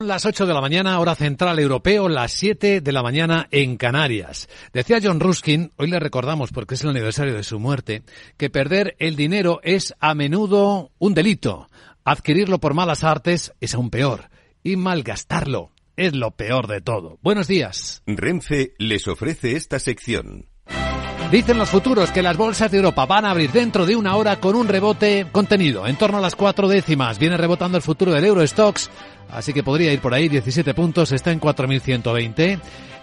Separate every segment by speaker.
Speaker 1: Las 8 de la mañana, hora central europeo, las 7 de la mañana en Canarias. Decía John Ruskin, hoy le recordamos porque es el aniversario de su muerte, que perder el dinero es a menudo un delito. Adquirirlo por malas artes es aún peor. Y malgastarlo es lo peor de todo. Buenos días.
Speaker 2: Renfe les ofrece esta sección.
Speaker 1: Dicen los futuros que las bolsas de Europa van a abrir dentro de una hora con un rebote contenido, en torno a las cuatro décimas. Viene rebotando el futuro del Eurostox, así que podría ir por ahí, 17 puntos, está en 4.120.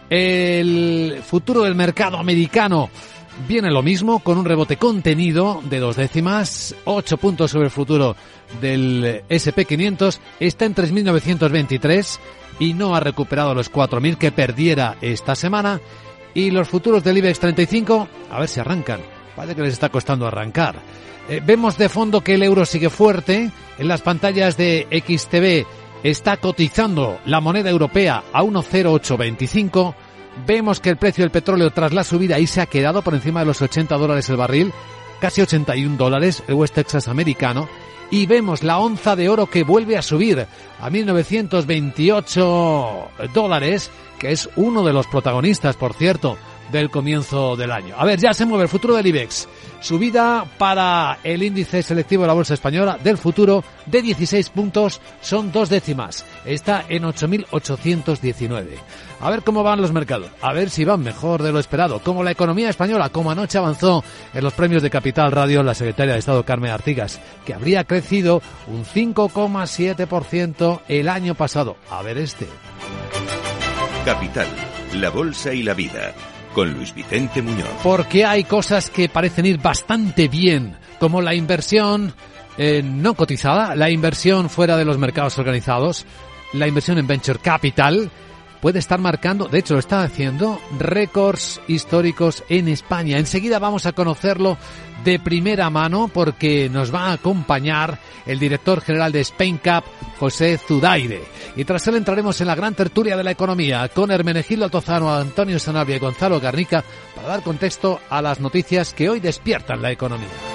Speaker 1: El futuro del mercado americano viene lo mismo, con un rebote contenido de dos décimas, 8 puntos sobre el futuro del SP500, está en 3.923 y no ha recuperado los 4.000 que perdiera esta semana y los futuros del IBEX 35, a ver si arrancan. Parece que les está costando arrancar. Eh, vemos de fondo que el euro sigue fuerte. En las pantallas de XTV está cotizando la moneda europea a 1,0825. Vemos que el precio del petróleo tras la subida ahí se ha quedado por encima de los 80 dólares el barril, casi 81 dólares el West Texas americano. Y vemos la onza de oro que vuelve a subir a 1928 dólares que es uno de los protagonistas, por cierto, del comienzo del año. A ver, ya se mueve el futuro del IBEX. Subida para el índice selectivo de la Bolsa Española del futuro de 16 puntos, son dos décimas. Está en 8.819. A ver cómo van los mercados, a ver si van mejor de lo esperado. Como la economía española, como anoche avanzó en los premios de Capital Radio la secretaria de Estado Carmen Artigas, que habría crecido un 5,7% el año pasado. A ver este.
Speaker 2: Capital, la Bolsa y la Vida, con Luis Vicente Muñoz.
Speaker 1: Porque hay cosas que parecen ir bastante bien, como la inversión eh, no cotizada, la inversión fuera de los mercados organizados, la inversión en venture capital, puede estar marcando, de hecho lo está haciendo, récords históricos en España. Enseguida vamos a conocerlo de primera mano porque nos va a acompañar el director general de Spain Cup, José Zudaire. Y tras él entraremos en la gran tertulia de la economía con Hermenegildo Altozano, Antonio Sanabria y Gonzalo Garnica para dar contexto a las noticias que hoy despiertan la economía.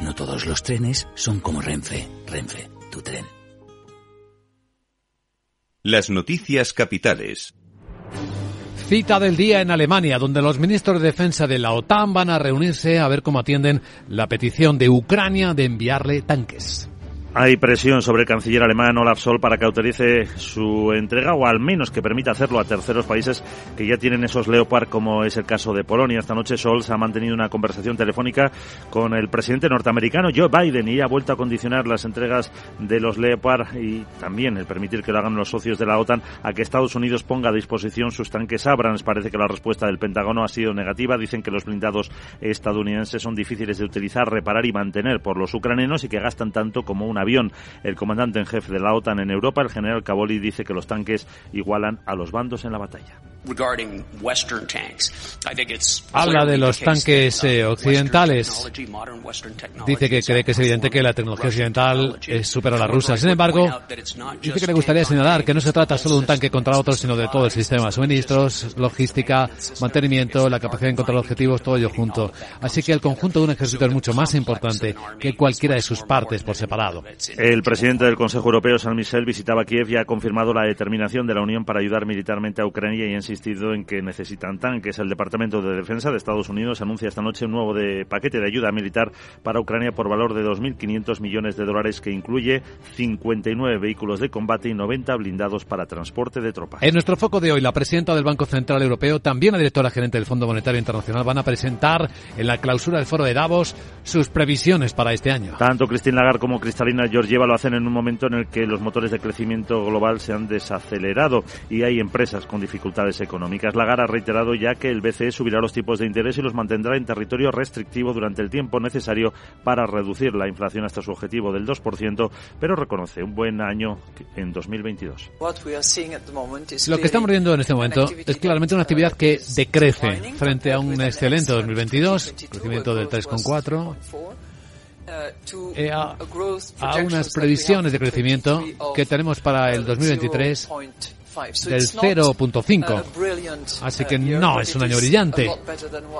Speaker 3: No todos los trenes son como Renfe. Renfe, tu tren.
Speaker 2: Las noticias capitales.
Speaker 1: Cita del día en Alemania, donde los ministros de defensa de la OTAN van a reunirse a ver cómo atienden la petición de Ucrania de enviarle tanques.
Speaker 4: Hay presión sobre el canciller alemán Olaf Scholz para que autorice su entrega o al menos que permita hacerlo a terceros países que ya tienen esos Leopard, como es el caso de Polonia. Esta noche Scholz ha mantenido una conversación telefónica con el presidente norteamericano Joe Biden y ha vuelto a condicionar las entregas de los Leopard y también el permitir que lo hagan los socios de la OTAN a que Estados Unidos ponga a disposición sus tanques Abrams. Parece que la respuesta del Pentágono ha sido negativa. Dicen que los blindados estadounidenses son difíciles de utilizar, reparar y mantener por los ucranianos y que gastan tanto como una avión. El comandante en jefe de la OTAN en Europa, el general Cavoli, dice que los tanques igualan a los bandos en la batalla.
Speaker 1: Habla de los tanques eh, occidentales. Dice que cree que es evidente que la tecnología occidental es supera a la rusa. Sin embargo, dice que le gustaría señalar que no se trata solo de un tanque contra otro, sino de todo el sistema, suministros, logística, mantenimiento, la capacidad de encontrar objetivos, todo ello junto. Así que el conjunto de un ejército es mucho más importante que cualquiera de sus partes por separado.
Speaker 4: El presidente del Consejo Europeo, San Michel, visitaba Kiev y ha confirmado la determinación de la Unión para ayudar militarmente a Ucrania y en insistido en que necesitan tanques. El Departamento de Defensa de Estados Unidos anuncia esta noche un nuevo de paquete de ayuda militar para Ucrania por valor de 2.500 millones de dólares que incluye 59 vehículos de combate y 90 blindados para transporte de tropas.
Speaker 1: En nuestro foco de hoy, la presidenta del Banco Central Europeo, también la directora gerente del Fondo Monetario Internacional, van a presentar en la clausura del foro de Davos sus previsiones para este año.
Speaker 4: Tanto Christine Lagarde como Cristalina Georgieva lo hacen en un momento en el que los motores de crecimiento global se han desacelerado y hay empresas con dificultades económicas. Lagarde ha reiterado ya que el BCE subirá los tipos de interés y los mantendrá en territorio restrictivo durante el tiempo necesario para reducir la inflación hasta su objetivo del 2%, pero reconoce un buen año en 2022.
Speaker 1: Lo que estamos viendo en este momento es claramente una actividad que decrece frente a un excelente 2022, crecimiento del 3,4 eh, a, a, unas previsiones de crecimiento que tenemos para el 2023 del 0.5. Así que no es un año brillante,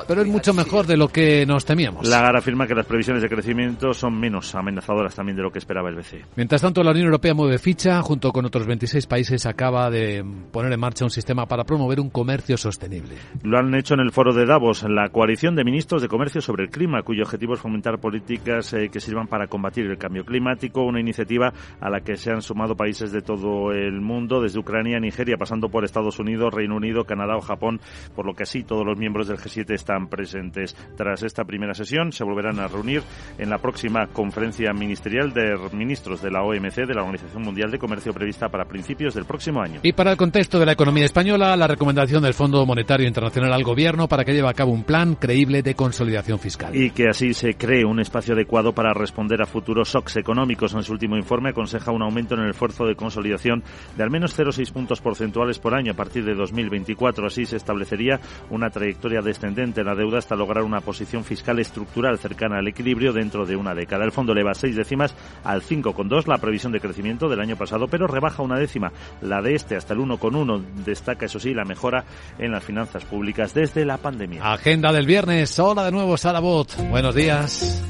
Speaker 1: pero es mucho mejor de lo que nos temíamos.
Speaker 4: Lagarde afirma que las previsiones de crecimiento son menos amenazadoras también de lo que esperaba el BCE.
Speaker 1: Mientras tanto, la Unión Europea mueve ficha, junto con otros 26 países, acaba de poner en marcha un sistema para promover un comercio sostenible.
Speaker 4: Lo han hecho en el foro de Davos, la coalición de ministros de comercio sobre el clima, cuyo objetivo es fomentar políticas eh, que sirvan para combatir el cambio climático, una iniciativa a la que se han sumado países de todo el mundo, desde Ucrania Nigeria, pasando por Estados Unidos, Reino Unido, Canadá o Japón, por lo que así todos los miembros del G7 están presentes. Tras esta primera sesión, se volverán a reunir en la próxima conferencia ministerial de ministros de la OMC, de la Organización Mundial de Comercio, prevista para principios del próximo año.
Speaker 1: Y para el contexto de la economía española, la recomendación del Fondo Monetario Internacional al Gobierno para que lleve a cabo un plan creíble de consolidación fiscal.
Speaker 4: Y que así se cree un espacio adecuado para responder a futuros shocks económicos. En su último informe aconseja un aumento en el esfuerzo de consolidación de al menos 0,6 puntos porcentuales por año a partir de 2024. Así se establecería una trayectoria descendente en la deuda hasta lograr una posición fiscal estructural cercana al equilibrio dentro de una década. El fondo eleva seis décimas al 5,2 la previsión de crecimiento del año pasado, pero rebaja una décima la de este hasta el 1,1. Destaca, eso sí, la mejora en las finanzas públicas desde la pandemia.
Speaker 1: Agenda del viernes. Hola de nuevo, Sara Bot. Buenos días.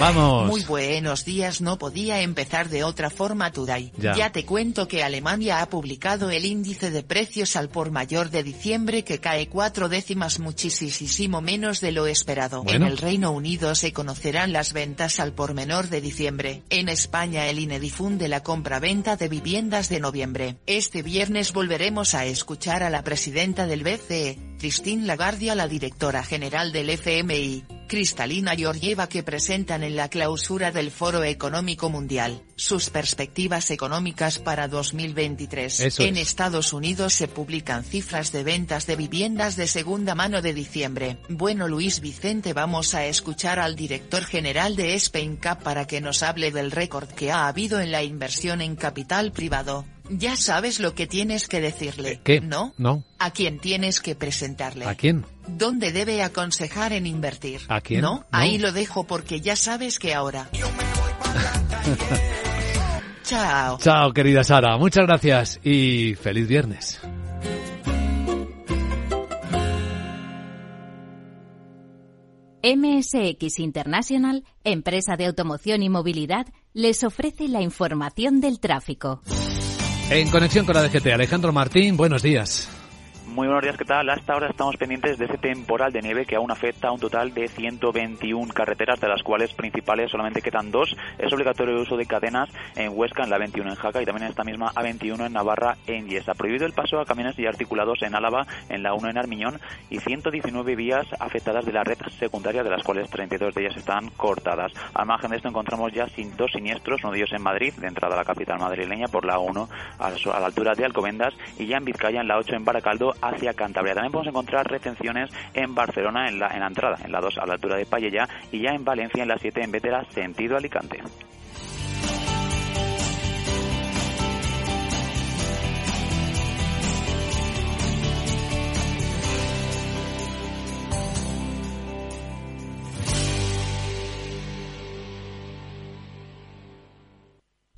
Speaker 1: Vamos.
Speaker 5: Muy buenos días, no podía empezar de otra forma today. Ya. ya. te cuento que Alemania ha publicado el índice de precios al por mayor de diciembre que cae cuatro décimas muchísimo menos de lo esperado.
Speaker 1: Bueno.
Speaker 5: En el Reino Unido se conocerán las ventas al por menor de diciembre. En España el INE difunde la compra-venta de viviendas de noviembre. Este viernes volveremos a escuchar a la presidenta del BCE, Christine Lagarde a la directora general del FMI, Cristalina Georgieva que presentan en la clausura del Foro Económico Mundial sus perspectivas económicas para 2023.
Speaker 1: Eso
Speaker 5: en
Speaker 1: es.
Speaker 5: Estados Unidos se publican cifras de ventas de viviendas de segunda mano de diciembre. Bueno Luis Vicente vamos a escuchar al director general de Spain Cap para que nos hable del récord que ha habido en la inversión en capital privado. Ya sabes lo que tienes que decirle.
Speaker 1: ¿Qué?
Speaker 5: ¿No?
Speaker 1: No.
Speaker 5: ¿A quién tienes que presentarle?
Speaker 1: ¿A quién?
Speaker 5: ¿Dónde debe aconsejar en invertir?
Speaker 1: ¿A quién?
Speaker 5: ¿No?
Speaker 1: No.
Speaker 5: Ahí lo dejo porque ya sabes que ahora. Chao.
Speaker 1: Chao, querida Sara. Muchas gracias y feliz viernes.
Speaker 6: MSX International, empresa de automoción y movilidad, les ofrece la información del tráfico.
Speaker 1: En conexión con la DGT, Alejandro Martín, buenos días.
Speaker 7: Muy buenos días, ¿qué tal? Hasta ahora estamos pendientes de ese temporal de nieve que aún afecta a un total de 121 carreteras, de las cuales principales solamente quedan dos. Es obligatorio el uso de cadenas en Huesca, en la 21 en Jaca y también en esta misma A21 en Navarra, en Yesa. Prohibido el paso a camiones y articulados en Álava, en la 1 en Armiñón y 119 vías afectadas de la red secundaria, de las cuales 32 de ellas están cortadas. Al margen de esto encontramos ya sin dos siniestros, uno de ellos en Madrid, de entrada a la capital madrileña por la 1 a la a altura de Alcobendas y ya en Vizcaya en la 8 en Baracaldo hacia Cantabria. También podemos encontrar retenciones en Barcelona en la, en la entrada, en la 2 a la altura de Pallella y ya en Valencia en la 7 en Vétera sentido Alicante.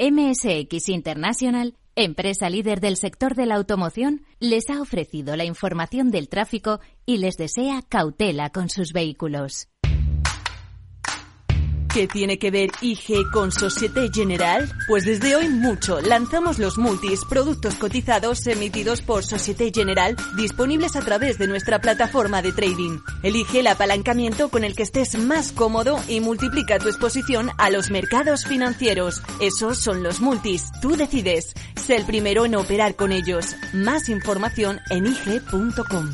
Speaker 6: MSX International, empresa líder del sector de la automoción, les ha ofrecido la información del tráfico y les desea cautela con sus vehículos.
Speaker 8: ¿Qué tiene que ver IG con Societe General? Pues desde hoy mucho. Lanzamos los multis, productos cotizados emitidos por Societe General, disponibles a través de nuestra plataforma de trading. Elige el apalancamiento con el que estés más cómodo y multiplica tu exposición a los mercados financieros. Esos son los multis. Tú decides. Sé el primero en operar con ellos. Más información en IG.com.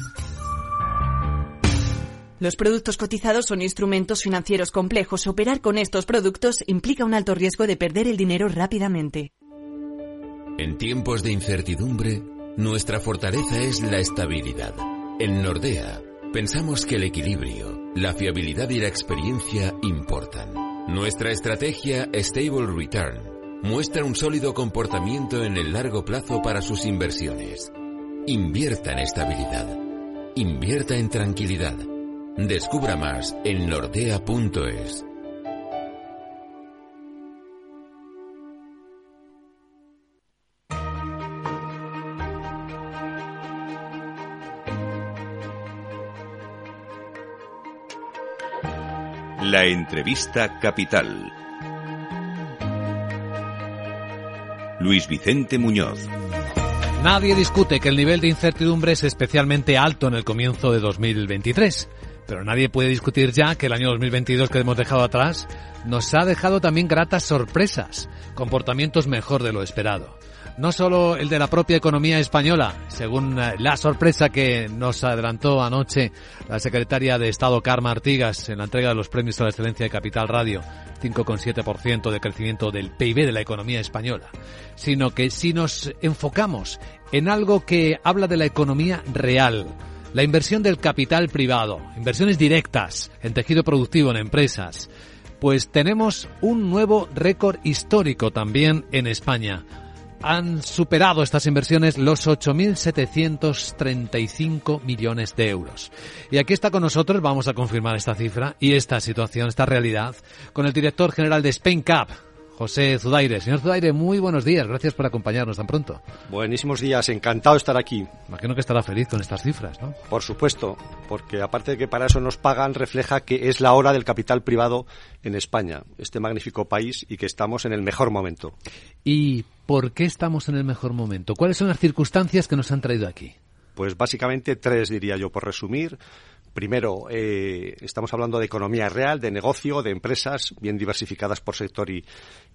Speaker 8: Los productos cotizados son instrumentos financieros complejos. Operar con estos productos implica un alto riesgo de perder el dinero rápidamente.
Speaker 9: En tiempos de incertidumbre, nuestra fortaleza es la estabilidad. En Nordea, pensamos que el equilibrio, la fiabilidad y la experiencia importan. Nuestra estrategia Stable Return muestra un sólido comportamiento en el largo plazo para sus inversiones. Invierta en estabilidad. Invierta en tranquilidad. Descubra más en nordea.es.
Speaker 2: La entrevista capital. Luis Vicente Muñoz.
Speaker 1: Nadie discute que el nivel de incertidumbre es especialmente alto en el comienzo de 2023. Pero nadie puede discutir ya que el año 2022 que hemos dejado atrás nos ha dejado también gratas sorpresas, comportamientos mejor de lo esperado. No solo el de la propia economía española, según eh, la sorpresa que nos adelantó anoche la secretaria de Estado Carmen Artigas en la entrega de los premios a la excelencia de Capital Radio, 5,7% de crecimiento del PIB de la economía española, sino que si nos enfocamos en algo que habla de la economía real, la inversión del capital privado, inversiones directas en tejido productivo en empresas, pues tenemos un nuevo récord histórico también en España han superado estas inversiones los 8.735 millones de euros. Y aquí está con nosotros, vamos a confirmar esta cifra y esta situación, esta realidad, con el director general de Spain Cup, José Zudaire. Señor Zudaire, muy buenos días. Gracias por acompañarnos tan pronto.
Speaker 10: Buenísimos días. Encantado de estar aquí.
Speaker 1: Imagino que estará feliz con estas cifras, ¿no?
Speaker 10: Por supuesto, porque aparte de que para eso nos pagan, refleja que es la hora del capital privado en España, este magnífico país, y que estamos en el mejor momento.
Speaker 1: ¿Y por qué estamos en el mejor momento? ¿Cuáles son las circunstancias que nos han traído aquí?
Speaker 10: Pues básicamente tres, diría yo, por resumir. Primero, eh, estamos hablando de economía real, de negocio, de empresas bien diversificadas por sector y,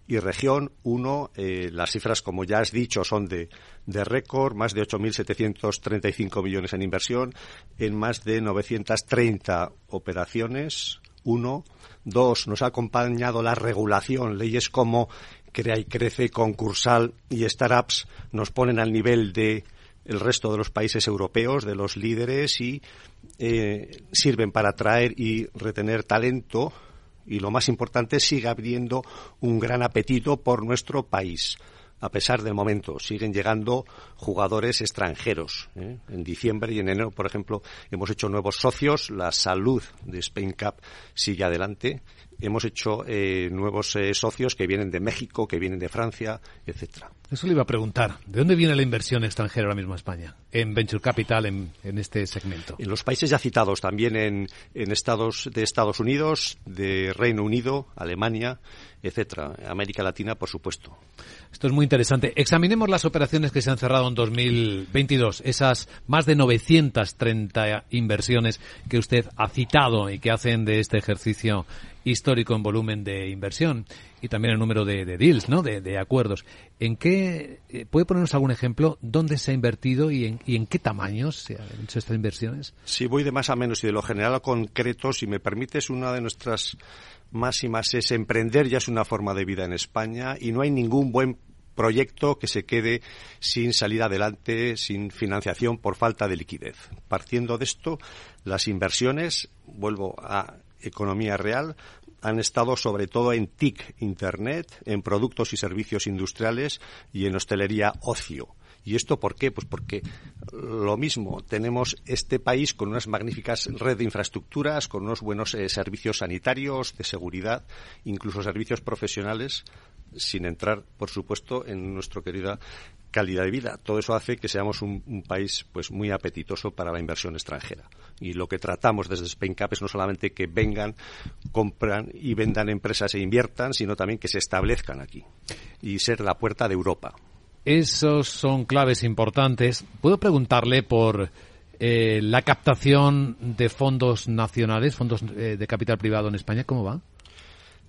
Speaker 10: región. Uno, eh, las cifras, como ya has dicho, son de, de récord, más de 8.735 millones en inversión, en más de 930 operaciones. Uno. Dos, nos ha acompañado la regulación, leyes como Crea y Crece, Concursal y Startups nos ponen al nivel de el resto de los países europeos, de los líderes y eh, sirven para atraer y retener talento y lo más importante sigue abriendo un gran apetito por nuestro país. A pesar del momento, siguen llegando jugadores extranjeros. ¿eh? En diciembre y en enero, por ejemplo, hemos hecho nuevos socios. La salud de Spain Cup sigue adelante hemos hecho eh, nuevos eh, socios que vienen de México, que vienen de Francia, etcétera.
Speaker 1: Eso le iba a preguntar. ¿De dónde viene la inversión extranjera ahora mismo a España? En Venture Capital, en, este segmento.
Speaker 10: En los países ya citados, también en, en Estados de Estados Unidos, de Reino Unido, Alemania, etcétera. América Latina, por supuesto.
Speaker 1: Esto es muy interesante. Examinemos las operaciones que se han cerrado en 2022, esas más de 930 inversiones que usted ha citado y que hacen de este ejercicio histórico en volumen de inversión y también el número de, deals, ¿no? De, acuerdos. ¿En qué eh, puede ponernos algún ejemplo dónde se ha invertido y en, y en qué tamaños se han hecho estas inversiones?
Speaker 10: Sí, voy de más a menos y de lo general a concreto. Si me permites, una de nuestras máximas es emprender ya es una forma de vida en España y no hay ningún buen proyecto que se quede sin salir adelante, sin financiación por falta de liquidez. Partiendo de esto, las inversiones, vuelvo a economía real han estado sobre todo en TIC, Internet, en productos y servicios industriales y en hostelería ocio. ¿Y esto por qué? Pues porque lo mismo, tenemos este país con unas magníficas redes de infraestructuras, con unos buenos eh, servicios sanitarios, de seguridad, incluso servicios profesionales, sin entrar, por supuesto, en nuestra querida calidad de vida. Todo eso hace que seamos un, país pues muy apetitoso para la inversión extranjera. Y lo que tratamos desde SpainCap es no solamente que vengan, compran y vendan empresas e inviertan, sino también que se establezcan aquí y ser la puerta de Europa.
Speaker 1: Esos son claves importantes. ¿Puedo preguntarle por eh, la captación de fondos nacionales, fondos eh, de capital privado en España? ¿Cómo va?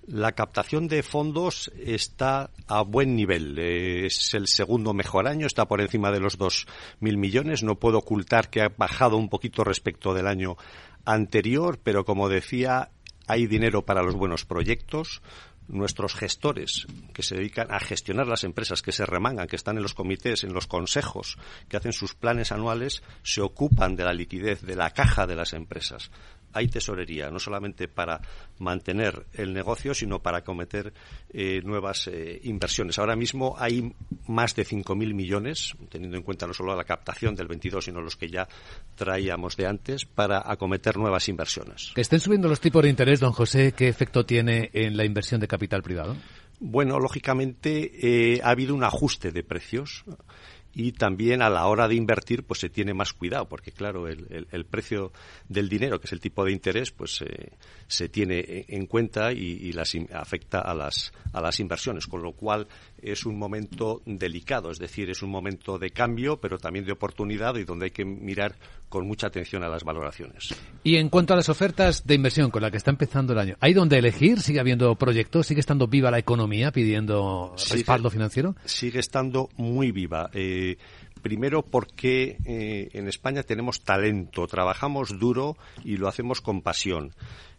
Speaker 10: La captación de fondos está a buen nivel. Es el segundo mejor año, está por encima de los 2.000 millones. No puedo ocultar que ha bajado un poquito respecto del año anterior, pero como decía, hay dinero para los buenos proyectos. Nuestros gestores que se dedican a gestionar las empresas, que se remangan, que están en los comités, en los consejos, que hacen sus planes anuales, se ocupan de la liquidez, de la caja de las empresas hay tesorería, no solamente para mantener el negocio, sino para cometer eh, nuevas eh, inversiones. Ahora mismo hay más de 5.000 millones, teniendo en cuenta no solo la captación del 22, sino los que ya traíamos de antes, para acometer nuevas inversiones.
Speaker 1: Que estén subiendo los tipos de interés, don José, ¿qué efecto tiene en la inversión de capital privado?
Speaker 10: Bueno, lógicamente eh, ha habido un ajuste de precios y también a la hora de invertir pues se tiene más cuidado porque claro el, el, precio del dinero que es el tipo de interés pues eh, se tiene en cuenta y, y las afecta a las a las inversiones con lo cual es un momento delicado es decir es un momento de cambio pero también de oportunidad y donde hay que mirar con mucha atención a las valoraciones.
Speaker 1: Y en cuanto a las ofertas de inversión con la que está empezando el año hay donde elegir sigue habiendo proyectos sigue estando viva la economía pidiendo respaldo financiero
Speaker 10: sigue estando muy viva. Eh, primero porque eh, en España tenemos talento, trabajamos duro y lo hacemos con pasión.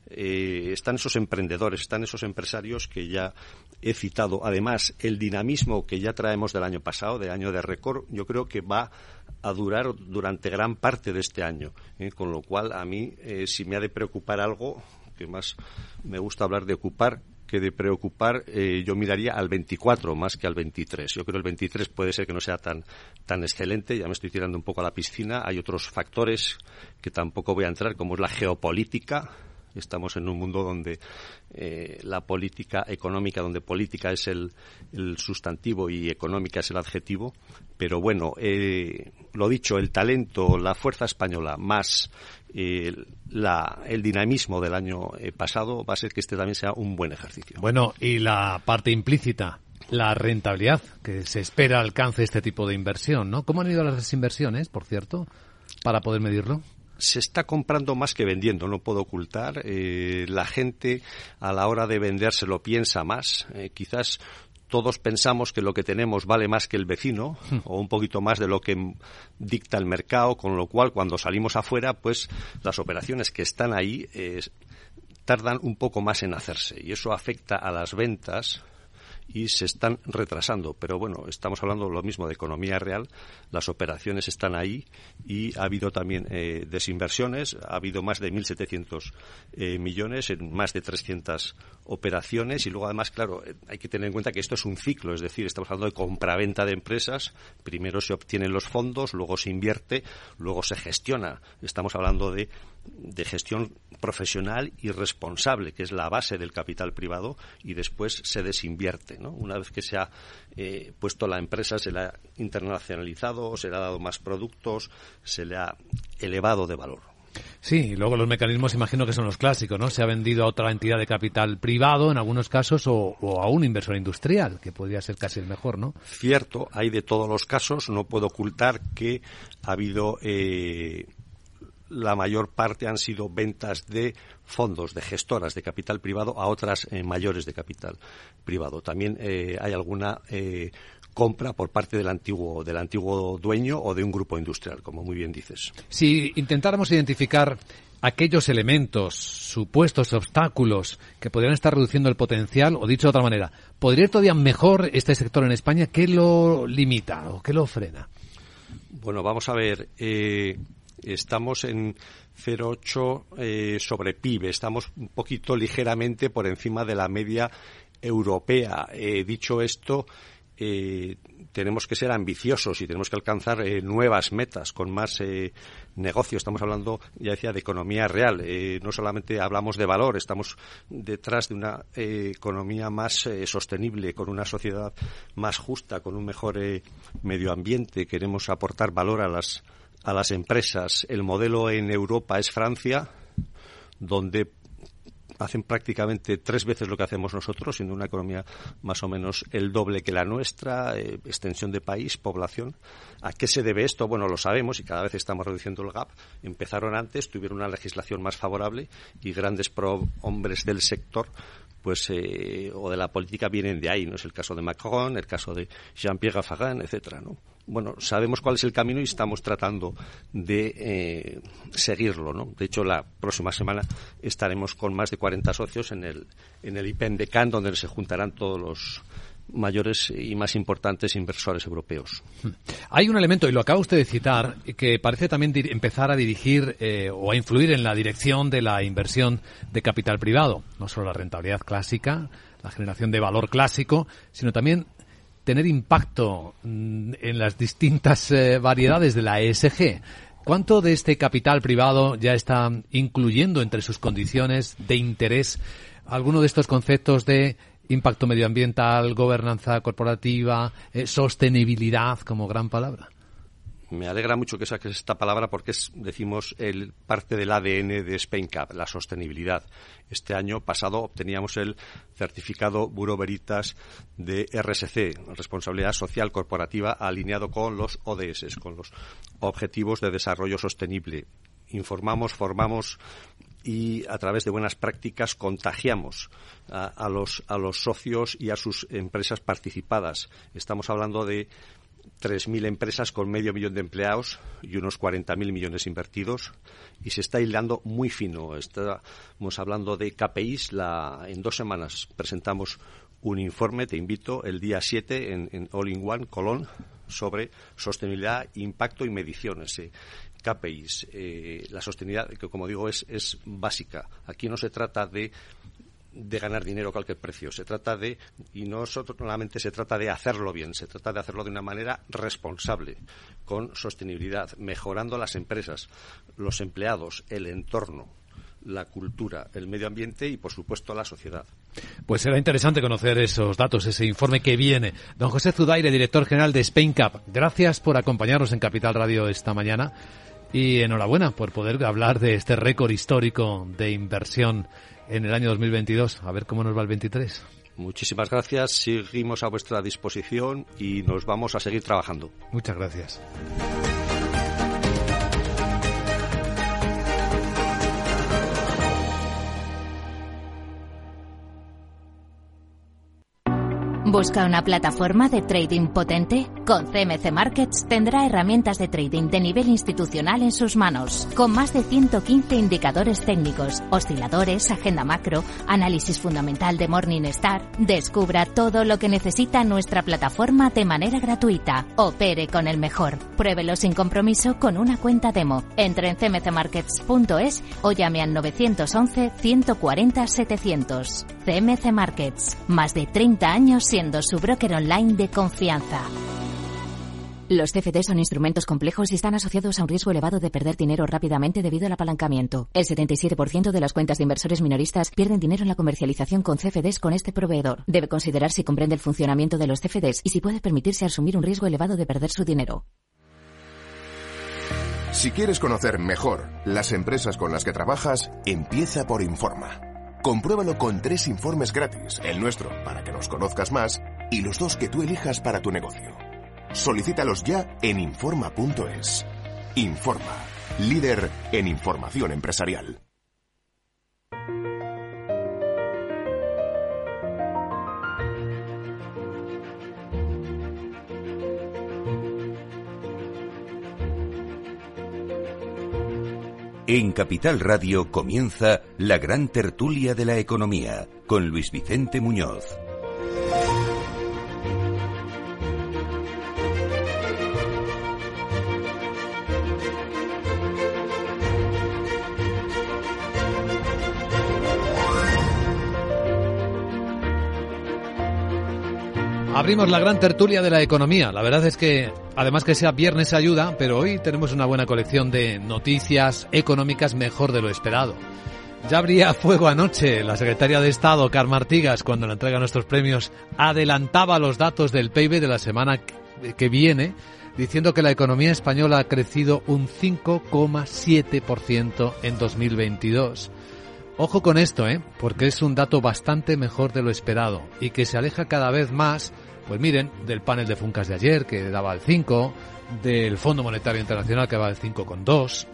Speaker 10: Eh, están esos emprendedores, están esos empresarios que ya he citado. Además, el dinamismo que ya traemos del año pasado, de año de récord, yo creo que va a durar durante gran parte de este año. ¿eh? con lo cual, a mí, si me ha de preocupar algo, que más me gusta hablar de ocupar, que de preocupar eh, yo miraría al 24 más que al 23. Yo creo que el 23 puede ser que no sea tan, tan excelente, ya me estoy tirando un poco a la piscina. Hay otros factores que tampoco voy a entrar, como es la geopolítica. Estamos en un mundo donde eh, la política económica, donde política es el, sustantivo y económica es el adjetivo. Pero bueno, eh, lo dicho, el talento, la fuerza española, más el dinamismo del año eh, pasado va a ser que este también sea un buen ejercicio.
Speaker 1: Bueno, y la parte implícita, la rentabilidad que se espera alcance este tipo de inversión, ¿no? ¿Cómo han ido las inversiones, por cierto, para poder medirlo?
Speaker 10: Se está comprando más que vendiendo, no puedo ocultar. Eh, la gente a la hora de vender se lo piensa más. Eh, quizás todos pensamos que lo que tenemos vale más que el vecino hmm. o un poquito más de lo que dicta el mercado, con lo cual cuando salimos afuera, pues las operaciones que están ahí eh, tardan un poco más en hacerse y eso afecta a las ventas y se están retrasando. Pero bueno, estamos hablando lo mismo de economía real, las operaciones están ahí y ha habido también eh, desinversiones, ha habido más de 1.700 eh, millones en más de 300 operaciones. Y luego además, claro, eh, hay que tener en cuenta que esto es un ciclo, es decir, estamos hablando de compraventa de empresas, primero se obtienen los fondos, luego se invierte, luego se gestiona. Estamos hablando de de gestión profesional y responsable, que es la base del capital privado, y después se desinvierte. ¿no? Una vez que se ha eh, puesto la empresa, se le ha internacionalizado, se le ha dado más productos, se le ha elevado de valor.
Speaker 1: Sí, y luego los mecanismos imagino que son los clásicos, ¿no? Se ha vendido a otra entidad de capital privado en algunos casos o, a un inversor industrial, que podría ser casi el mejor, ¿no?
Speaker 10: Cierto, hay de todos los casos. No puedo ocultar que ha habido eh, la mayor parte han sido ventas de fondos, de gestoras de capital privado a otras eh, mayores de capital privado. También eh, hay alguna eh, compra por parte del antiguo, del antiguo dueño o de un grupo industrial, como muy bien dices.
Speaker 1: Si intentáramos identificar aquellos elementos, supuestos obstáculos que podrían estar reduciendo el potencial, o dicho de otra manera, ¿podría ir todavía mejor este sector en España? ¿Qué lo limita o qué lo frena?
Speaker 10: Bueno, vamos a ver estamos en 0,8 eh, sobre PIB, estamos un poquito ligeramente por encima de la media europea. Eh, dicho esto, eh, tenemos que ser ambiciosos y tenemos que alcanzar nuevas metas con más negocio. Estamos hablando, ya decía, de economía real. no solamente hablamos de valor, estamos detrás de una economía más sostenible, con una sociedad más justa, con un mejor medio ambiente. Queremos aportar valor a las a las empresas. El modelo en Europa es Francia, donde hacen prácticamente tres veces lo que hacemos nosotros, siendo una economía más o menos el doble que la nuestra, eh, extensión de país, población. ¿A qué se debe esto? Bueno, lo sabemos y cada vez estamos reduciendo el gap. Empezaron antes, tuvieron una legislación más favorable y grandes hombres del sector pues eh, o de la política vienen de ahí, no es el caso de Macron, el caso de Jean-Pierre Raffarin, etcétera, ¿no? Bueno, sabemos cuál es el camino y estamos tratando de eh, seguirlo, ¿no? De hecho, la próxima semana estaremos con más de 40 socios en el en el IPEN de Cannes, donde se juntarán todos los mayores y más importantes inversores europeos.
Speaker 1: Hay un elemento, y lo acaba usted de citar, que parece también empezar a dirigir eh, o a influir en la dirección de la inversión de capital privado. No solo la rentabilidad clásica, la generación de valor clásico, sino también tener impacto mm, en las distintas eh, variedades de la ESG. ¿Cuánto de este capital privado ya está incluyendo entre sus condiciones de interés alguno de estos conceptos de impacto medioambiental, gobernanza corporativa, eh, sostenibilidad como gran palabra.
Speaker 10: Me alegra mucho que saques esta palabra porque es, decimos, el parte del ADN de SpainCap, la sostenibilidad. Este año pasado obteníamos el certificado Buro Veritas de RSC, Responsabilidad Social Corporativa, alineado con los ODS, con los Objetivos de Desarrollo Sostenible. Informamos, formamos y a través de buenas prácticas contagiamos a, los, a los socios y a sus empresas participadas. Estamos hablando de 3.000 empresas con medio millón de empleados y unos 40.000 millones invertidos y se está hilando muy fino. Estamos hablando de KPIs. La, en dos semanas presentamos un informe, te invito, el día 7 en, All in One, Colón, sobre sostenibilidad, impacto y mediciones. KPIs. Eh, la sostenibilidad, que como digo, es, es básica. Aquí no se trata de de ganar dinero a cualquier precio. Se trata de, y no solamente se trata de hacerlo bien, se trata de hacerlo de una manera responsable, con sostenibilidad, mejorando las empresas, los empleados, el entorno, la cultura, el medio ambiente y, por supuesto, la sociedad.
Speaker 1: Pues será interesante conocer esos datos, ese informe que viene. Don José Zudaire, director general de Spain Cup, gracias por acompañarnos en Capital Radio esta mañana. Y enhorabuena por poder hablar de este récord histórico de inversión en el año 2022. A ver cómo nos va el 23.
Speaker 10: Muchísimas gracias, seguimos a vuestra disposición y nos vamos a seguir trabajando.
Speaker 1: Muchas gracias.
Speaker 6: ¿Busca una plataforma de trading potente? Con CMC Markets tendrá herramientas de trading de nivel institucional en sus manos, con más de 115 indicadores técnicos, osciladores, agenda macro, análisis fundamental de Morningstar. Descubra todo lo que necesita nuestra plataforma de manera gratuita. Opere con el mejor. Pruébelo sin compromiso con una cuenta demo. Entre en cmcmarkets.es o llame al 911 140 700. CMC Markets. Más de 30 años siendo su broker online de confianza. Los CFD son instrumentos complejos y están asociados a un riesgo elevado de perder dinero rápidamente debido al apalancamiento. El 77% de las cuentas de inversores minoristas pierden dinero en la comercialización con CFDs con este proveedor. Debe considerar si comprende el funcionamiento de los CFDs y si puede permitirse asumir un riesgo elevado de perder su dinero.
Speaker 11: Si quieres conocer mejor las empresas con las que trabajas, empieza por Informa. Compruébalo con tres informes gratis, el nuestro para que nos conozcas más y los dos que tú elijas para tu negocio. Solicítalos ya en Informa.es. Informa, líder en información empresarial.
Speaker 2: En Capital Radio comienza la gran tertulia de la economía con Luis Vicente Muñoz.
Speaker 1: Abrimos la gran tertulia de la economía. La verdad es que, además que sea viernes ayuda, pero hoy tenemos una buena colección de noticias económicas mejor de lo esperado. Ya habría fuego anoche. La secretaria de Estado, Carmen Artigas, cuando le entrega nuestros premios, adelantaba los datos del PIB de la semana que viene, diciendo que la economía española ha crecido un 5,7% en 2022. Ojo con esto, ¿eh? porque es un dato bastante mejor de lo esperado y que se aleja cada vez más pues miren, del panel de Funcas de ayer, que daba el 5, del Fondo Monetario Internacional, que daba el 5,2,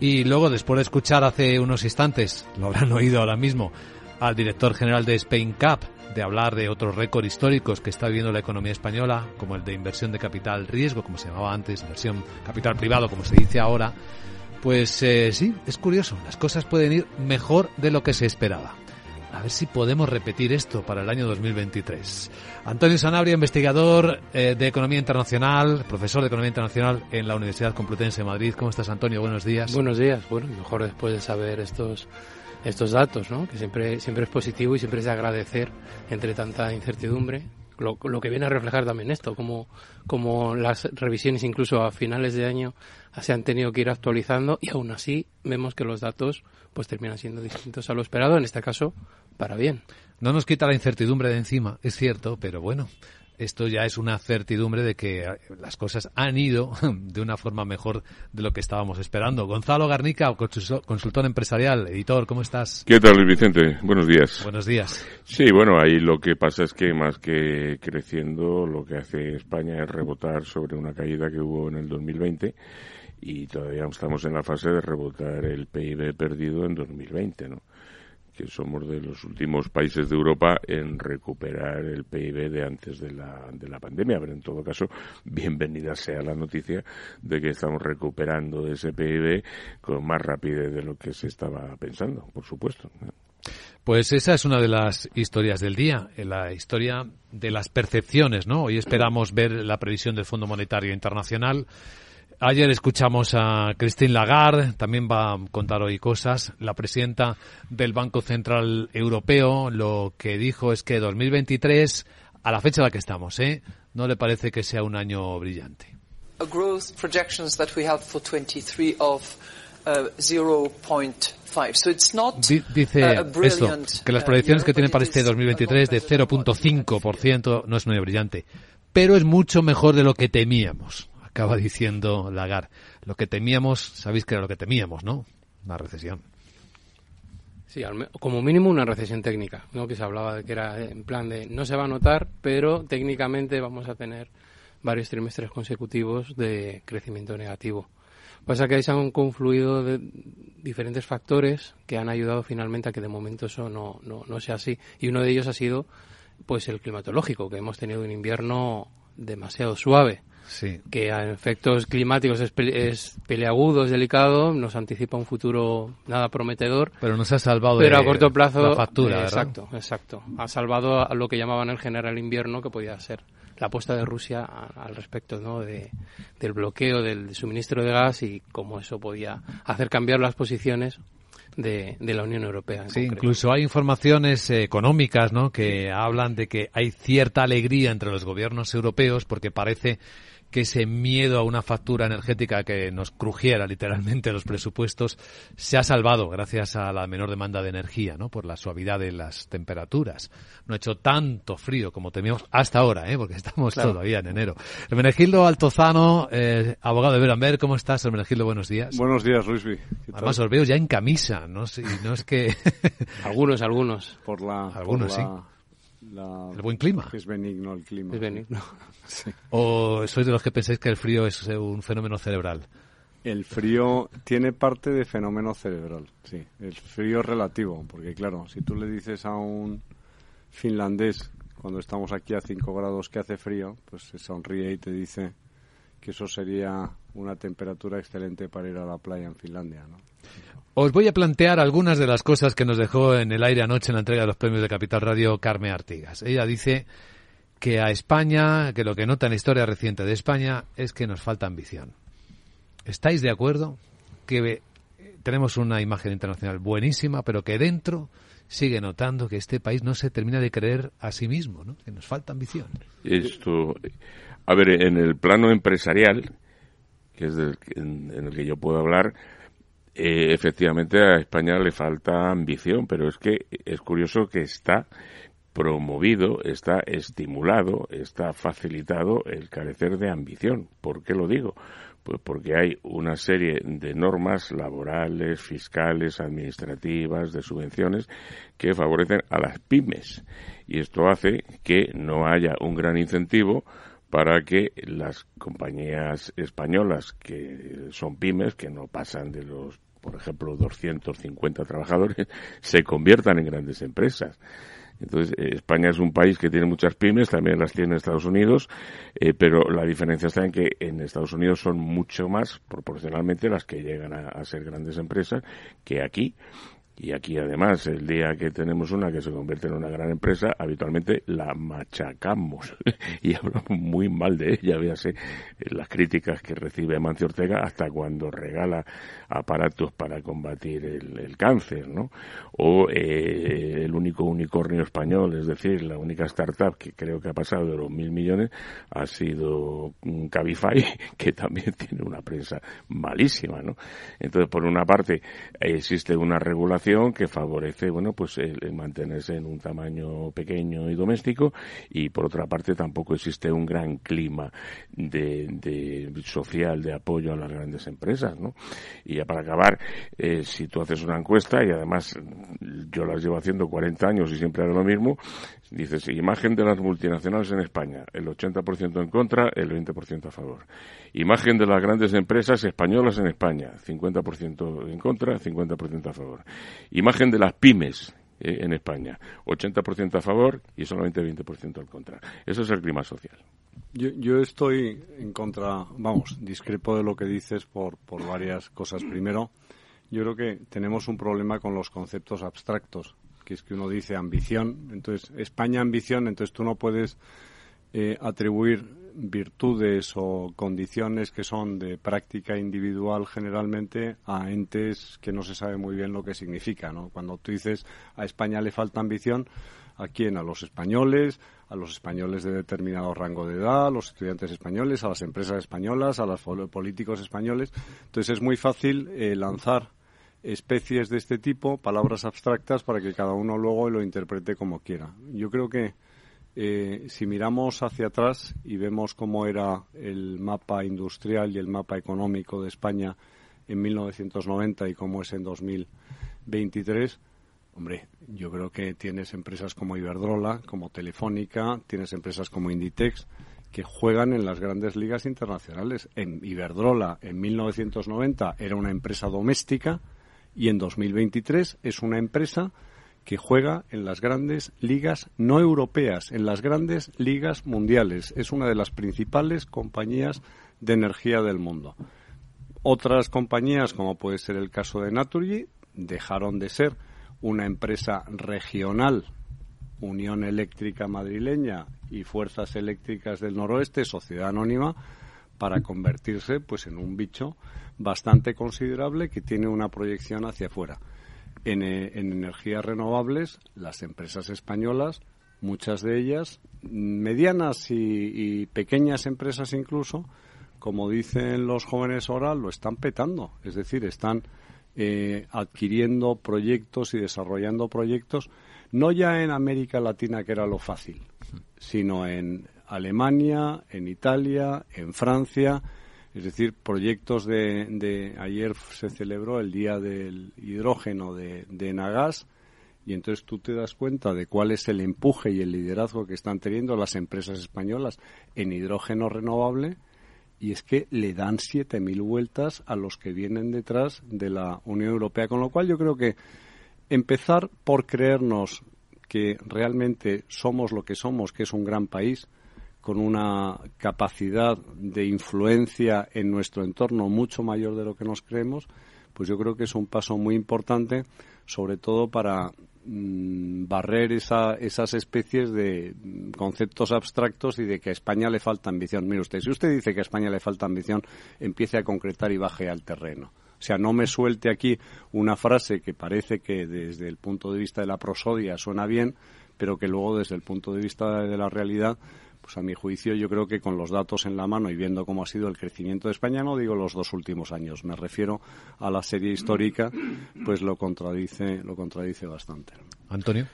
Speaker 1: y luego, después de escuchar hace unos instantes, lo habrán oído ahora mismo, al director general de Spain Cap de hablar de otros récords históricos que está viviendo la economía española, como el de inversión de capital riesgo, como se llamaba antes, inversión capital privado, como se dice ahora, pues eh, sí, es curioso, las cosas pueden ir mejor de lo que se esperaba. A ver si podemos repetir esto para el año 2023. Antonio Sanabria, investigador eh, de Economía Internacional, profesor de Economía Internacional en la Universidad Complutense de Madrid. ¿Cómo estás, Antonio? Buenos días.
Speaker 12: Buenos días. Bueno, mejor después de saber estos estos datos, ¿no? que siempre, siempre es positivo y siempre es de agradecer entre tanta incertidumbre. Lo, lo que viene a reflejar también esto, como, como las revisiones incluso a finales de año se han tenido que ir actualizando y aún así vemos que los datos pues terminan siendo distintos a lo esperado, en este caso para bien.
Speaker 1: No nos quita la incertidumbre de encima, es cierto, pero bueno, esto ya es una certidumbre de que las cosas han ido de una forma mejor de lo que estábamos esperando. Gonzalo Garnica, consultor empresarial, editor, ¿cómo estás?
Speaker 13: ¿Qué tal, Luis Vicente? Buenos días.
Speaker 1: Buenos días.
Speaker 13: Sí, bueno, ahí lo que pasa es que más que creciendo, lo que hace España es rebotar sobre una caída que hubo en el 2020 y todavía estamos en la fase de rebotar el PIB perdido en 2020, ¿no? Que somos de los últimos países de Europa en recuperar el PIB de antes de la, de la pandemia. Pero en todo caso, bienvenida sea la noticia de que estamos recuperando ese PIB con más rapidez de lo que se estaba pensando, por supuesto.
Speaker 1: Pues esa es una de las historias del día, la historia de las percepciones, ¿no? Hoy esperamos ver la previsión del Fondo Monetario Internacional Ayer escuchamos a Christine Lagarde, también va a contar hoy cosas. La presidenta del Banco Central Europeo lo que dijo es que 2023, a la fecha en la que estamos, ¿eh? no le parece que sea un año brillante. dice esto, que las proyecciones que tienen para este 2023 de 0.5% no es año brillante, pero es mucho mejor de lo que temíamos acaba diciendo Lagarde. Lo que temíamos, sabéis que era lo que temíamos, ¿no? Una recesión.
Speaker 12: Sí, como mínimo una recesión técnica, ¿no? Que se hablaba de que era en plan de no se va a notar, pero técnicamente vamos a tener varios trimestres consecutivos de crecimiento negativo. Pasa que ahí se han confluido de diferentes factores que han ayudado finalmente a que de momento eso no, no, no sea así. Y uno de ellos ha sido pues el climatológico, que hemos tenido un invierno demasiado suave que a efectos climáticos es, es, peleagudo, es delicado, nos anticipa un futuro nada prometedor.
Speaker 1: Pero nos ha salvado
Speaker 12: pero
Speaker 1: de
Speaker 12: a corto plazo,
Speaker 1: la factura,
Speaker 12: Exacto, exacto. Ha salvado a lo que llamaban el general invierno, que podía ser la apuesta de Rusia al respecto ¿no? de, del bloqueo del suministro de gas y cómo eso podía hacer cambiar las posiciones de, de, la Unión Europea.
Speaker 1: sí, incluso hay informaciones económicas ¿no? que hablan de que hay cierta alegría entre los gobiernos europeos porque parece que ese miedo a una factura energética que nos crujiera literalmente los presupuestos se ha salvado gracias a la menor demanda de energía, ¿no? Por la suavidad de las temperaturas. No ha hecho tanto frío como temíamos hasta ahora, ¿eh? Porque estamos todavía en enero. Hermenegildo Altozano, eh, abogado de Beramber, ¿cómo estás, Hermenegildo? Buenos días.
Speaker 14: Buenos días, Luisby.
Speaker 1: Además os veo ya en camisa, ¿no? no es que...
Speaker 12: algunos, algunos.
Speaker 14: Por la...
Speaker 1: Algunos, sí el buen clima.
Speaker 14: Es benigno el clima.
Speaker 12: Es benigno.
Speaker 1: ¿O sois de los que pensáis que el frío es un fenómeno cerebral?
Speaker 14: El frío tiene parte de fenómeno cerebral, sí. El frío es relativo, porque claro, si tú le dices a un finlandés cuando estamos aquí a 5 grados que hace frío, pues se sonríe y te dice que eso sería una temperatura excelente para ir a la playa en Finlandia, ¿no?
Speaker 1: Os voy a plantear algunas de las cosas que nos dejó en el aire anoche en la entrega de los premios de Capital Radio Carmen Artigas. Ella dice que a España, que lo que nota en la historia reciente de España es que nos falta ambición. ¿Estáis de acuerdo? Que tenemos una imagen internacional buenísima, pero que dentro sigue notando que este país no se termina de creer a sí mismo, ¿no? que nos falta ambición.
Speaker 13: Esto, a ver, en el plano empresarial, que es en el que yo puedo hablar, eh, efectivamente a España le falta ambición, pero es que es curioso que está promovido, está estimulado, está facilitado el carecer de ambición. ¿Por qué lo digo? Pues porque hay una serie de normas laborales, fiscales, administrativas, de subvenciones que favorecen a las pymes. Y esto hace que no haya un gran incentivo para que las compañías españolas que son pymes, que no pasan de los por ejemplo, 250 trabajadores, se conviertan en grandes empresas. Entonces, eh, España es un país que tiene muchas pymes, también las tiene Estados Unidos, eh, pero la diferencia está en que en Estados Unidos son mucho más proporcionalmente las que llegan a ser grandes empresas que aquí. Y aquí además, el día que tenemos una que se convierte en una gran empresa, habitualmente la machacamos y hablamos muy mal de ella. Véase las críticas que recibe Mancio Ortega hasta cuando regala aparatos para combatir el, cáncer, ¿no? O eh, el único unicornio español, es decir, la única startup que creo que ha pasado de los mil millones ha sido Cabify, que también tiene una prensa malísima, ¿no? Entonces, por una parte, existe una regulación que favorece, bueno, pues el, mantenerse en un tamaño pequeño y doméstico y por otra parte tampoco existe un gran clima de, social de apoyo a las grandes empresas, ¿no? Y ya para acabar, eh, si tú haces una encuesta y además yo las llevo haciendo 40 años y siempre hago lo mismo, dices imagen de las multinacionales en España, el 80% en contra, el 20% a favor. Imagen de las grandes empresas españolas en España, 50% en contra, 50% a favor. Imagen de las pymes eh, en España, 80% a favor y solamente 20% en contra. Eso es el clima social.
Speaker 14: Yo, yo, estoy en contra, vamos, discrepo de lo que dices por, por varias cosas. Primero, yo creo que tenemos un problema con los conceptos abstractos, que es que uno dice ambición, entonces España ambición, entonces tú no puedes eh, atribuir virtudes o condiciones que son de práctica individual generalmente a entes que no se sabe muy bien lo que significa, ¿no? Cuando tú dices a España le falta ambición, ¿a quién? A los españoles, a los españoles de determinado rango de edad, a los estudiantes españoles, a las empresas españolas, a los políticos españoles. Entonces es muy fácil eh, lanzar especies de este tipo, palabras abstractas, para que cada uno luego lo interprete como quiera. Yo creo que eh, si miramos hacia atrás y vemos cómo era el mapa industrial y el mapa económico de España en 1990 y cómo es en 2023, hombre, yo creo que tienes empresas como Iberdrola, como Telefónica, tienes empresas como Inditex que juegan en las grandes ligas internacionales. En Iberdrola en 1990 era una empresa doméstica y en 2023 es una empresa que juega en las grandes ligas no europeas, en las grandes ligas mundiales. Es una de las principales compañías de energía del mundo. Otras compañías, como puede ser el caso de Naturgy, dejaron de ser una empresa regional, Unión Eléctrica Madrileña y Fuerzas Eléctricas del Noroeste, sociedad anónima, para convertirse pues en un bicho bastante considerable que tiene una proyección hacia afuera. Eh, en, energías renovables, las empresas españolas, muchas de ellas, medianas y, pequeñas empresas incluso, como dicen los jóvenes ahora, lo están petando. Es decir, están eh, adquiriendo proyectos y desarrollando proyectos, no ya en América Latina, que era lo fácil, sino en Alemania, en Italia, en Francia, es decir, proyectos de, ayer se celebró el Día del Hidrógeno de, de Nagas y entonces tú te das cuenta de cuál es el empuje y el liderazgo que están teniendo las empresas españolas en hidrógeno renovable y es que le dan 7.000 vueltas a los que vienen detrás de la Unión Europea. Con lo cual yo creo que empezar por creernos que realmente somos lo que somos, que es un gran país, con una capacidad de influencia en nuestro entorno mucho mayor de lo que nos creemos, pues yo creo que es un paso muy importante, sobre todo para mm, barrer esas especies de conceptos abstractos y de que a España le falta ambición. Mire usted, si usted dice que a España le falta ambición, empiece a concretar y baje al terreno. O sea, no me suelte aquí una frase que parece que desde el punto de vista de la prosodia suena bien, pero que luego desde el punto de vista de la realidad pues a mi juicio yo creo que con los datos en la mano y viendo cómo ha sido el crecimiento de España, no digo los dos últimos años, me refiero a la serie histórica, pues lo contradice, lo contradice bastante.
Speaker 1: Antonio.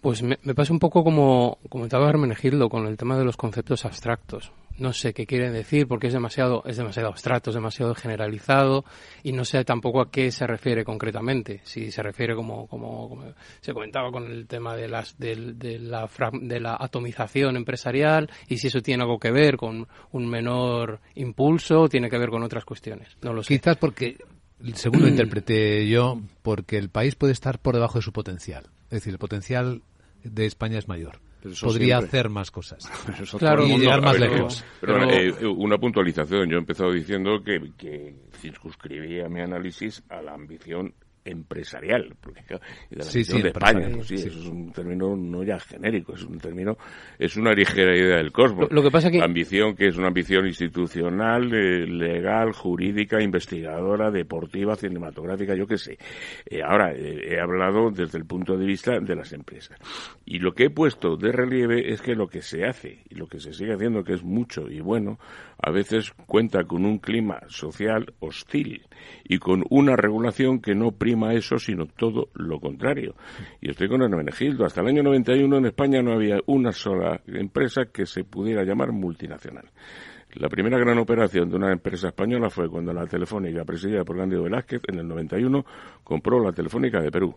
Speaker 12: Pues me, pasa un poco como comentaba Hermenegildo con el tema de los conceptos abstractos no sé qué quieren decir porque es demasiado es demasiado abstracto, es demasiado generalizado y no sé tampoco a qué se refiere concretamente. Si se refiere como como, se comentaba con el tema de las de, la de la atomización empresarial y si eso tiene algo que ver con un menor impulso o tiene que ver con otras cuestiones. No lo sé.
Speaker 1: Quizás porque según lo interpreté yo, porque el país puede estar por debajo de su potencial. Es decir, el potencial de España es mayor. Podría hacer más cosas.
Speaker 13: claro,
Speaker 1: y llegar más lejos.
Speaker 13: Pero, eh, una puntualización. Yo he empezado diciendo que, que circunscribía mi análisis a la ambición empresarial, porque de la sí, de España, pues sí, eso es un término no ya genérico, es un término, es una ligera idea del cosmos.
Speaker 12: Lo, que pasa que...
Speaker 13: La ambición que es una ambición institucional, eh, legal, jurídica, investigadora, deportiva, cinematográfica, yo qué sé. Eh, ahora, eh, he hablado desde el punto de vista de las empresas. Y lo que he puesto de relieve es que lo que se hace y lo que se sigue haciendo, que es mucho y bueno, a veces cuenta con un clima social hostil y con una regulación que no prima eso, sino todo lo contrario. Y estoy con Hermenegildo. Hasta el año 91 en España no había una sola empresa que se pudiera llamar multinacional. La primera gran operación de una empresa española fue cuando la Telefónica, presidida por Cándido Velázquez, en el 91 compró la Telefónica de Perú.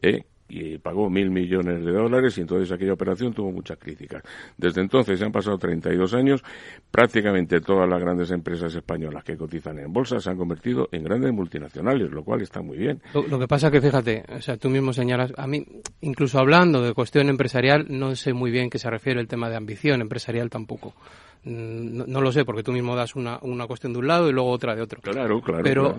Speaker 13: ¿eh? Y pagó mil millones de dólares y entonces aquella operación tuvo muchas críticas. Desde entonces se han pasado 32 años, prácticamente todas las grandes empresas españolas que cotizan en bolsa se han convertido en grandes multinacionales, lo cual está muy bien.
Speaker 12: Lo, que pasa que fíjate, o sea, tú mismo señalas, a mí, incluso hablando de cuestión empresarial, no sé muy bien qué se refiere el tema de ambición empresarial tampoco. Mm, no, lo sé, porque tú mismo das una, una cuestión de un lado y luego otra de otro.
Speaker 13: Claro, claro.
Speaker 12: Pero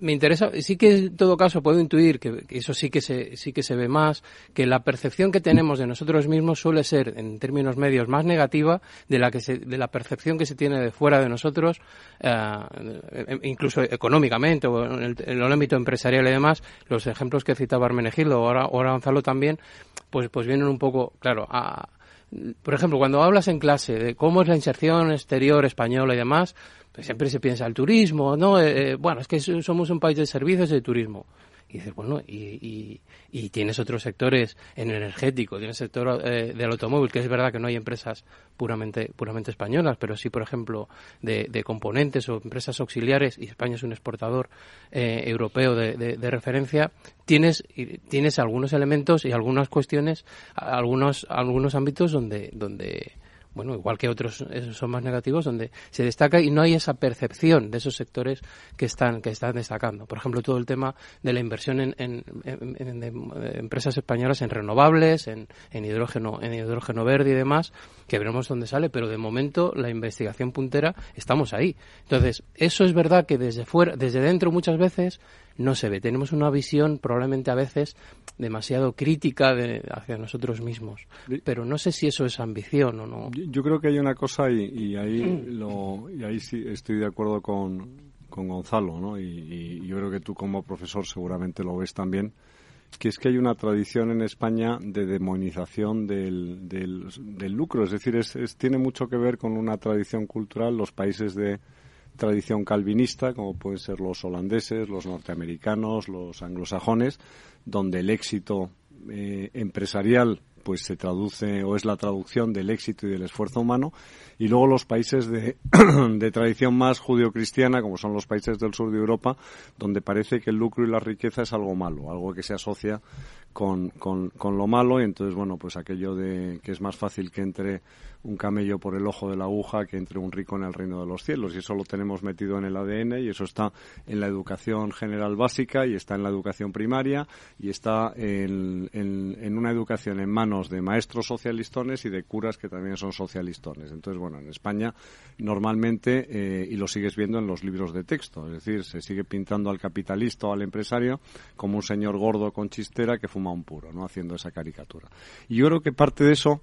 Speaker 12: me interesa, sí que en todo caso puedo intuir que, eso sí que se, sí que se ve más, que la percepción que tenemos de nosotros mismos suele ser, en términos medios, más negativa de la que se, de la percepción que se tiene de fuera de nosotros, eh, incluso económicamente o en el, ámbito empresarial y demás. Los ejemplos que citaba Armenegildo, ahora, ahora Gonzalo también, pues, pues vienen un poco, claro, a, por ejemplo, cuando hablas en clase de cómo es la inserción exterior española y demás, pues siempre se piensa el turismo, ¿no? Eh, eh, bueno, es que somos un país de servicios y de turismo. Y dices, bueno, y, y, tienes otros sectores en energético, tienes el sector eh, del automóvil, que es verdad que no hay empresas puramente, puramente españolas, pero sí, por ejemplo, de, de componentes o empresas auxiliares, y España es un exportador eh, europeo de, de, referencia, tienes, tienes algunos elementos y algunas cuestiones, algunos, algunos ámbitos donde, donde bueno, igual que otros son más negativos, donde se destaca y no hay esa percepción de esos sectores que están, que están destacando. Por ejemplo, todo el tema de la inversión en, en, empresas españolas en renovables, en, en, hidrógeno, en hidrógeno verde y demás, que veremos dónde sale, pero de momento la investigación puntera estamos ahí. Entonces, eso es verdad que desde fuera, desde dentro muchas veces no se ve. Tenemos una visión probablemente a veces demasiado crítica de, hacia nosotros mismos. Pero no sé si eso es ambición o no.
Speaker 14: Yo, creo que hay una cosa y, ahí mm. lo, y ahí sí estoy de acuerdo con, con Gonzalo, ¿no? Y, yo creo que tú como profesor seguramente lo ves también que es que hay una tradición en España de demonización del, del, lucro, es decir, es, tiene mucho que ver con una tradición cultural. Los países de, tradición calvinista, como pueden ser los holandeses, los norteamericanos, los anglosajones, donde el éxito eh, empresarial pues se traduce o es la traducción del éxito y del esfuerzo humano. Y luego los países de, de tradición más judio-cristiana como son los países del sur de Europa donde parece que el lucro y la riqueza es algo malo algo que se asocia con, con, con lo malo y entonces bueno pues aquello de que es más fácil que entre un camello por el ojo de la aguja que entre un rico en el reino de los cielos. Y eso lo tenemos metido en el ADN y eso está en la educación general básica y está en la educación primaria y está en, en, una educación en manos de maestros socialistones y de curas que también son socialistones. Entonces, bueno, en España normalmente, eh, y lo sigues viendo en los libros de texto, es decir, se sigue pintando al capitalista o al empresario como un señor gordo con chistera que fuma un puro, ¿no? Haciendo esa caricatura. Y yo creo que parte de eso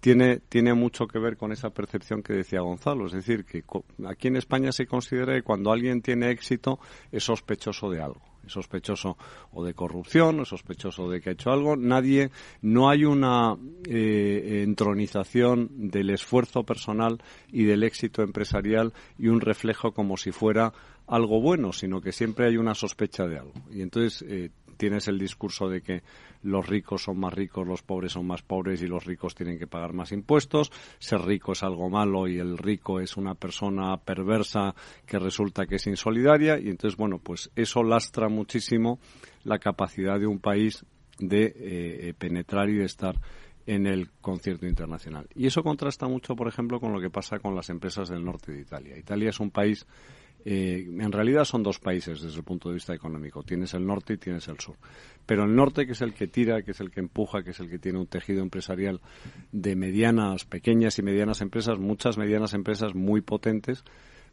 Speaker 14: tiene, tiene mucho que ver con esa percepción que decía Gonzalo. Es decir, que aquí en España se considera que cuando alguien tiene éxito es sospechoso de algo. Es sospechoso o de corrupción, es sospechoso de que ha hecho algo. Nadie, no hay una eh, entronización del esfuerzo personal y del éxito empresarial y un reflejo como si fuera algo bueno, sino que siempre hay una sospecha de algo. Y entonces eh, tienes el discurso de que los ricos son más ricos, los pobres son más pobres y los ricos tienen que pagar más impuestos, ser rico es algo malo y el rico es una persona perversa que resulta que es insolidaria y entonces, bueno, pues eso lastra muchísimo la capacidad de un país de eh, penetrar y de estar en el concierto internacional. Y eso contrasta mucho, por ejemplo, con lo que pasa con las empresas del norte de Italia. Italia es un país eh, en realidad son dos países desde el punto de vista económico. Tienes el norte y tienes el sur. Pero el norte, que es el que tira, que es el que empuja, que es el que tiene un tejido empresarial de medianas, pequeñas y medianas empresas, muchas medianas empresas muy potentes,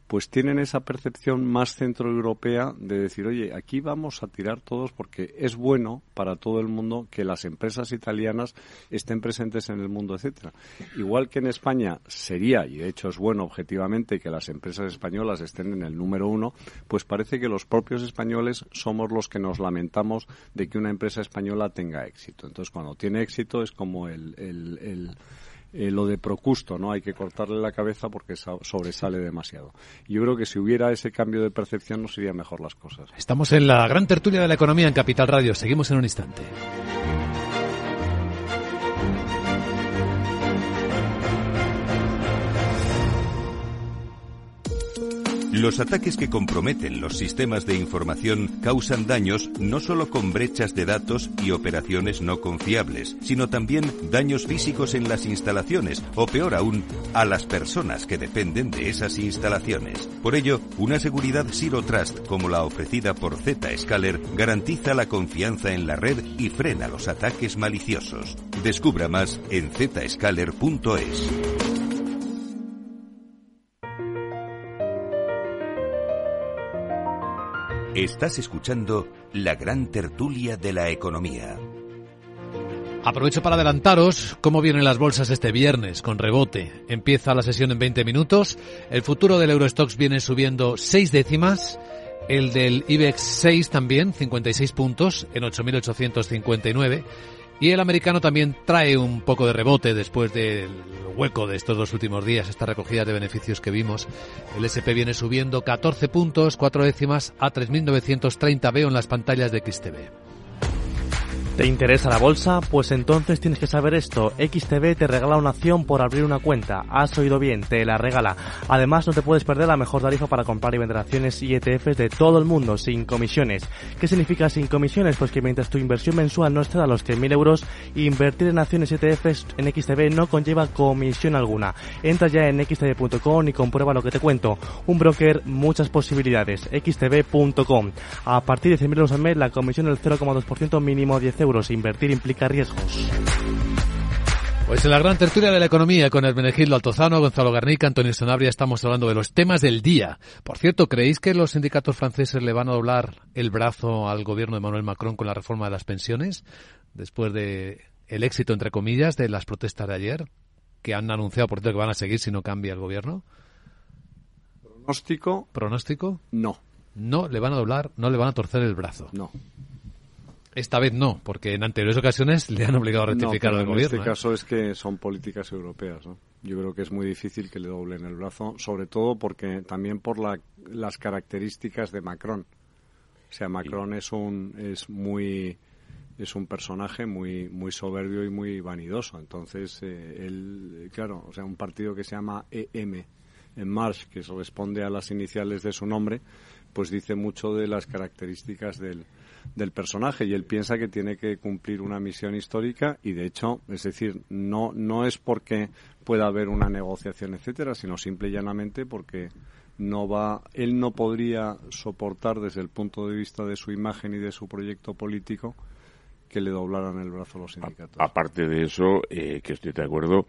Speaker 14: pues tienen esa percepción más centroeuropea de decir, oye, aquí vamos a tirar todos porque es bueno para todo el mundo que las empresas italianas estén presentes en el mundo, etcétera. Igual que en España sería, y de hecho es bueno objetivamente, que las empresas españolas estén en el número uno, pues parece que los propios españoles somos los que nos lamentamos de que una empresa española tenga éxito. Entonces, cuando tiene éxito es como el, el eh, lo de Procusto, ¿no? Hay que cortarle la cabeza porque sobresale demasiado. Yo creo que si hubiera ese cambio de percepción nos irían mejor las cosas.
Speaker 1: Estamos en la gran tertulia de la economía en Capital Radio. Seguimos en un instante.
Speaker 2: Los ataques que comprometen los sistemas de información causan daños no solo con brechas de datos y operaciones no confiables, sino también daños físicos en las instalaciones o peor aún, a las personas que dependen de esas instalaciones. Por ello, una seguridad Zero Trust como la ofrecida por Zscaler garantiza la confianza en la red y frena los ataques maliciosos. Descubra más en zscaler.es. Estás escuchando la gran tertulia de la economía.
Speaker 1: Aprovecho para adelantaros cómo vienen las bolsas este viernes con rebote. Empieza la sesión en 20 minutos. El futuro del Eurostox viene subiendo 6 décimas. El del IBEX 6 también, 56 puntos en 8.859. Y el americano también trae un poco de rebote después del hueco de estos dos últimos días, esta recogida de beneficios que vimos. El SP viene subiendo 14 puntos, 4 décimas a 3.930. Veo en las pantallas de XTV.
Speaker 15: ¿Te interesa la bolsa? Pues entonces tienes que saber esto. XTB te regala una acción por abrir una cuenta. Has oído bien, te la regala. Además, no te puedes perder la mejor tarifa para comprar y vender acciones y ETFs de todo el mundo, sin comisiones. ¿Qué significa sin comisiones? Pues que mientras tu inversión mensual no exceda los 100.000 euros, invertir en acciones y ETFs en XTB no conlleva comisión alguna. Entra ya en xtb.com y comprueba lo que te cuento. Un broker, muchas posibilidades. xtb.com. A partir de 100.000 euros al mes, la comisión del 0,2% mínimo 10 euros. Invertir implica riesgos.
Speaker 1: Pues en la gran tertulia de la economía con Hermenegildo Altozano, Gonzalo Garnica, Antonio Sanabria estamos hablando de los temas del día. Por cierto, ¿creéis que los sindicatos franceses le van a doblar el brazo al gobierno de Manuel Macron con la reforma de las pensiones después de el éxito entre comillas de las protestas de ayer que han anunciado por cierto que van a seguir si no cambia el gobierno?
Speaker 14: Pronóstico.
Speaker 1: ¿Pronóstico?
Speaker 14: No.
Speaker 1: No le van a doblar, no le van a torcer el brazo.
Speaker 14: No.
Speaker 1: Esta vez no, porque en anteriores ocasiones le han obligado a rectificar al gobierno.
Speaker 14: En este
Speaker 1: ¿eh?
Speaker 14: caso es que son políticas europeas. ¿no? Yo creo que es muy difícil que le doblen el brazo, sobre todo porque también por la, las características de Macron. O sea, Macron es un es muy es un personaje muy muy soberbio y muy vanidoso. Entonces, eh, él, claro, o sea, un partido que se llama EM en March, que responde a las iniciales de su nombre, pues dice mucho de las características del, del personaje y él piensa que tiene que cumplir una misión histórica y de hecho, es decir, no, no es porque pueda haber una negociación, etcétera, sino simple y llanamente porque no va, él no podría soportar desde el punto de vista de su imagen y de su proyecto político que le doblaran el brazo a los sindicatos.
Speaker 13: aparte de eso, eh, que estoy de acuerdo,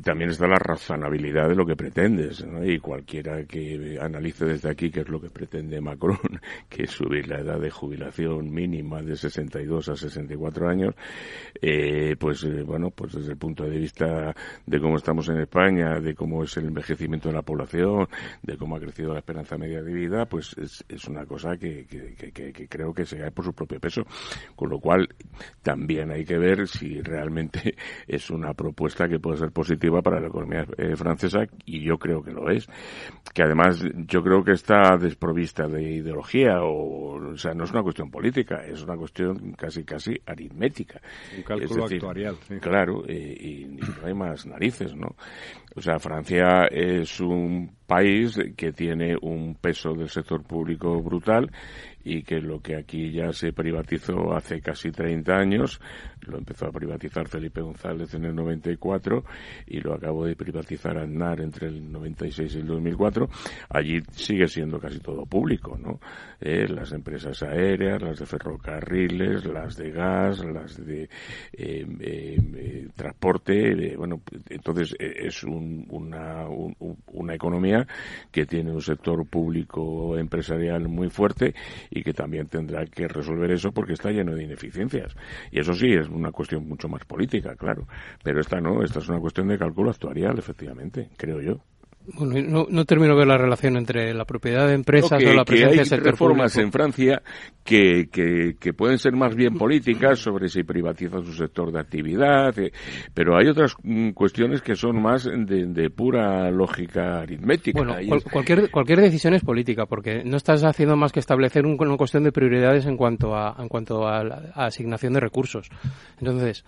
Speaker 13: también está la razonabilidad de lo que pretendes, ¿no? Y cualquiera que analice desde aquí qué es lo que pretende Macron, que es subir la edad de jubilación mínima de 62 a 64 años, eh, pues eh, bueno, pues desde el punto de vista de cómo estamos en España, de cómo es el envejecimiento de la población, de cómo ha crecido la esperanza media de vida, pues es, es una cosa que, que, que, que creo que se cae por su propio peso. Con lo cual, también hay que ver si realmente es una propuesta que puede ser positiva para la economía eh, francesa y yo creo que lo es. Que además yo creo que está desprovista de ideología o, o sea, no es una cuestión política, es una cuestión casi casi aritmética.
Speaker 14: Un cálculo actuarial.
Speaker 13: Claro, y, y no hay más narices, ¿no? O sea, Francia es un país que tiene un peso del sector público brutal y que lo que aquí ya se privatizó hace casi 30 años, lo empezó a privatizar Felipe González en el 94 y lo acabó de privatizar Aznar entre el 96 y el 2004, allí sigue siendo casi todo público, ¿no? Eh, las empresas aéreas, las de ferrocarriles, las de gas, las de eh, eh, transporte, bueno, entonces es una, una economía que tiene un sector público empresarial muy fuerte y que también tendrá que resolver eso porque está lleno de ineficiencias. Y eso sí, es una cuestión mucho más política, claro. Pero esta no, esta es una cuestión de cálculo actuarial, efectivamente, creo yo.
Speaker 12: Bueno, no, no termino de ver la relación entre la propiedad de empresas o la presencia
Speaker 13: del sector reformas en Francia que, que, pueden ser más bien políticas sobre si privatiza su sector de actividad, eh, pero hay otras mm, cuestiones que son más de, pura lógica aritmética.
Speaker 12: Bueno, cualquier, cualquier decisión es política porque no estás haciendo más que establecer una cuestión de prioridades en cuanto a, en cuanto a la asignación de recursos. Entonces,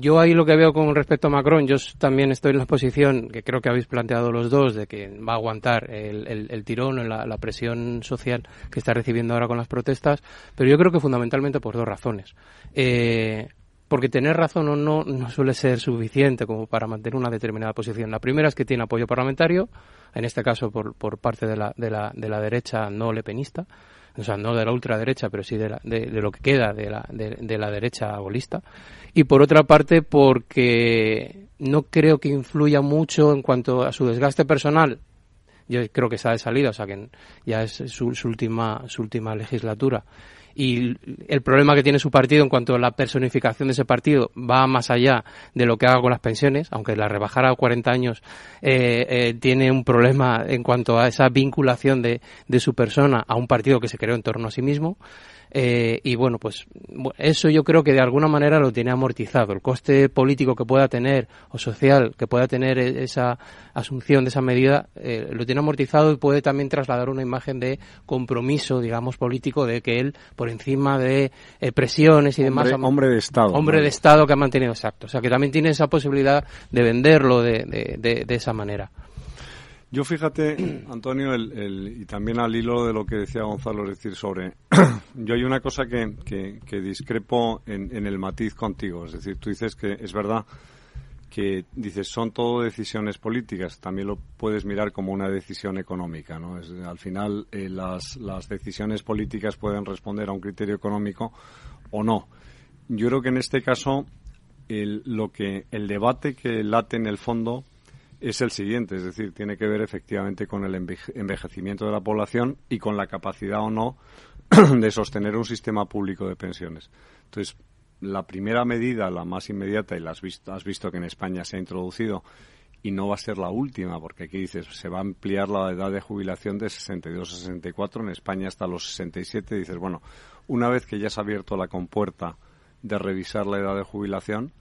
Speaker 12: yo ahí lo que veo con respecto a Macron, yo también estoy en la posición que creo que habéis planteado los dos de que va a aguantar el, tirón, la, la presión social que está recibiendo ahora con las protestas, pero yo creo que fundamentalmente por dos razones. Eh, porque tener razón o no no suele ser suficiente como para mantener una determinada posición. La primera es que tiene apoyo parlamentario, en este caso por, por parte de la, de, la, de la derecha no lepenista, o sea, no de la ultraderecha, pero sí de, de, lo que queda de la, de, la derecha golista. Y por otra parte, porque no creo que influya mucho en cuanto a su desgaste personal. Yo creo que está de salida, o sea que ya es su, su última, su última legislatura y el problema que tiene su partido en cuanto a la personificación de ese partido va más allá de lo que haga con las pensiones, aunque la rebajara a 40 años eh, eh, tiene un problema en cuanto a esa vinculación de, de su persona a un partido que se creó en torno a sí mismo. Eh, y bueno, pues eso yo creo que de alguna manera lo tiene amortizado. El coste político que pueda tener o social que pueda tener e-, esa asunción de esa medida eh, lo tiene amortizado y puede también trasladar una imagen de compromiso, digamos, político de que él, por encima de eh, presiones y demás.
Speaker 14: Hombre de Estado.
Speaker 12: Hombre de Estado que ha mantenido exacto. O sea, que también tiene esa posibilidad de venderlo de, de, de esa manera.
Speaker 14: Yo fíjate, Antonio, el, y también al hilo de lo que decía Gonzalo, es decir, sobre... yo hay una cosa que, que, discrepo en, en, el matiz contigo. Es decir, tú dices que es verdad que dices son todo decisiones políticas. También lo puedes mirar como una decisión económica. ¿no? Al final, eh, las, las decisiones políticas pueden responder a un criterio económico o no. Yo creo que en este caso el, lo que el debate que late en el fondo es el siguiente, es decir, tiene que ver efectivamente con el envejecimiento de la población y con la capacidad o no de sostener un sistema público de pensiones. Entonces, la primera medida, la más inmediata, y la has visto, has visto que en España se ha introducido, y no va a ser la última, porque aquí dices, se va a ampliar la edad de jubilación de 62 a 64, en España hasta los 67, dices, bueno, una vez que ya se ha abierto la compuerta de revisar la edad de jubilación,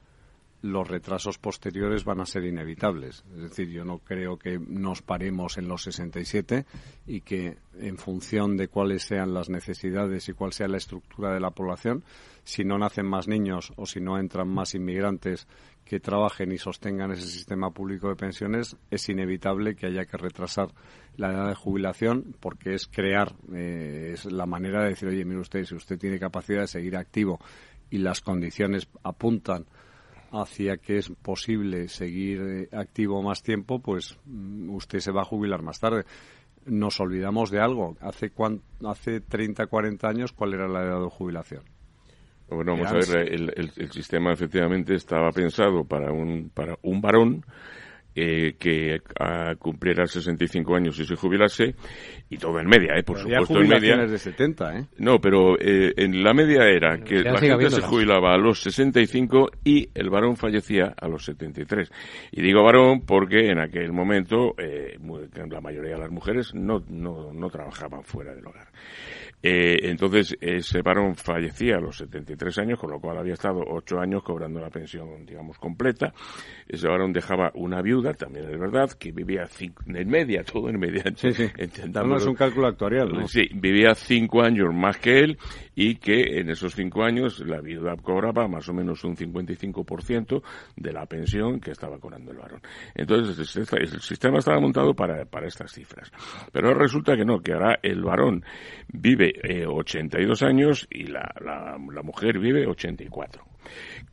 Speaker 14: los retrasos posteriores van a ser inevitables. Es decir, yo no creo que nos paremos en los 67 y que en función de cuáles sean las necesidades y cuál sea la estructura de la población, si no nacen más niños o si no entran más inmigrantes que trabajen y sostengan ese sistema público de pensiones, es inevitable que haya que retrasar la edad de jubilación porque es crear, eh, es la manera de decir, oye, mire usted, si usted tiene capacidad de seguir activo y las condiciones apuntan hacia que es posible seguir eh, activo más tiempo, pues mm, usted se va a jubilar más tarde. Nos olvidamos de algo. Hace, hace 30, 40 años, ¿cuál era la edad de jubilación?
Speaker 13: Bueno, vamos a ver, el, el, sistema efectivamente estaba pensado para un, para un varón eh, que a, cumpliera 65 años y se jubilase, y todo en media, ¿eh? por supuesto en media.
Speaker 14: de 70, ¿eh?
Speaker 13: No, pero eh, en la media era que la gente se jubilaba a los 65 y el varón fallecía a los 73. Y digo varón porque en aquel momento eh, la mayoría de las mujeres no, no, no trabajaban fuera del hogar. Eh, entonces, ese varón fallecía a los 73 años, con lo cual había estado ocho años cobrando la pensión, digamos, completa. Ese varón dejaba una viuda, también es verdad, que vivía cinco, en media, todo en media.
Speaker 14: Sí, sí. No es un cálculo actuarial, ¿no?
Speaker 13: Sí, vivía cinco años más que él y que en esos cinco años la viuda cobraba más o menos un 55% de la pensión que estaba cobrando el varón. Entonces, el sistema estaba montado para, para estas cifras. Pero resulta que no, que ahora el varón vive eh, 82 años y la, la, la mujer vive 84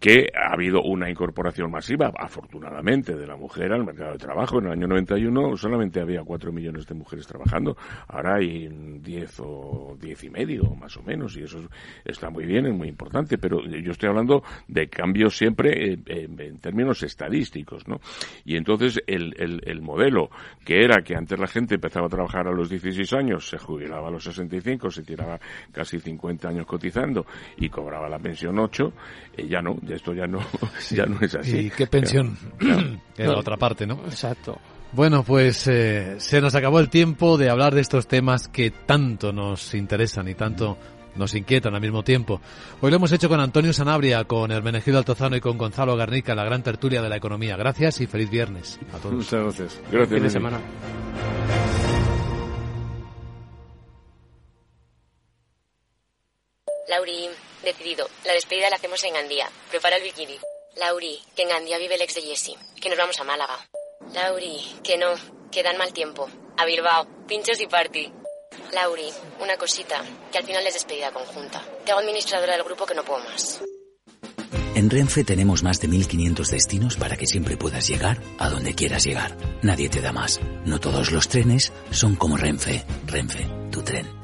Speaker 13: que ha habido una incorporación masiva, afortunadamente, de la mujer al mercado de trabajo. En el año 91 solamente había 4 millones de mujeres trabajando, ahora hay 10 o 10 y medio, más o menos, y eso está muy bien, es muy importante, pero yo estoy hablando de cambios siempre en, términos estadísticos, ¿no? Y entonces el, el, el, modelo que era que antes la gente empezaba a trabajar a los 16 años, se jubilaba a los 65, se tiraba casi 50 años cotizando y cobraba la pensión 8, eh, ya no, esto ya no, ya no es así.
Speaker 1: ¿Y qué pensión? Era otra parte, ¿no?
Speaker 12: Exacto.
Speaker 1: Bueno, pues eh, se nos acabó el tiempo de hablar de estos temas que tanto nos interesan y tanto nos inquietan al mismo tiempo. Hoy lo hemos hecho con Antonio Sanabria, con Hermenegildo Altozano y con Gonzalo Garnica, la gran tertulia de la economía. Gracias y feliz viernes a todos.
Speaker 14: Muchas gracias.
Speaker 13: Gracias.
Speaker 12: Fin de semana.
Speaker 16: Lauri, decidido. La despedida la hacemos en Gandía. Prepara el bikini. Lauri, que en Gandía vive el ex de Jesse. Que nos vamos a Málaga. Lauri, que no, que dan mal tiempo. A Bilbao, pinchos y party. Lauri, una cosita, que al final es despedida conjunta. Te hago administradora del grupo que no puedo más.
Speaker 3: En Renfe tenemos más de 1500 destinos para que siempre puedas llegar a donde quieras llegar. Nadie te da más. No todos los trenes son como Renfe. Renfe, tu tren.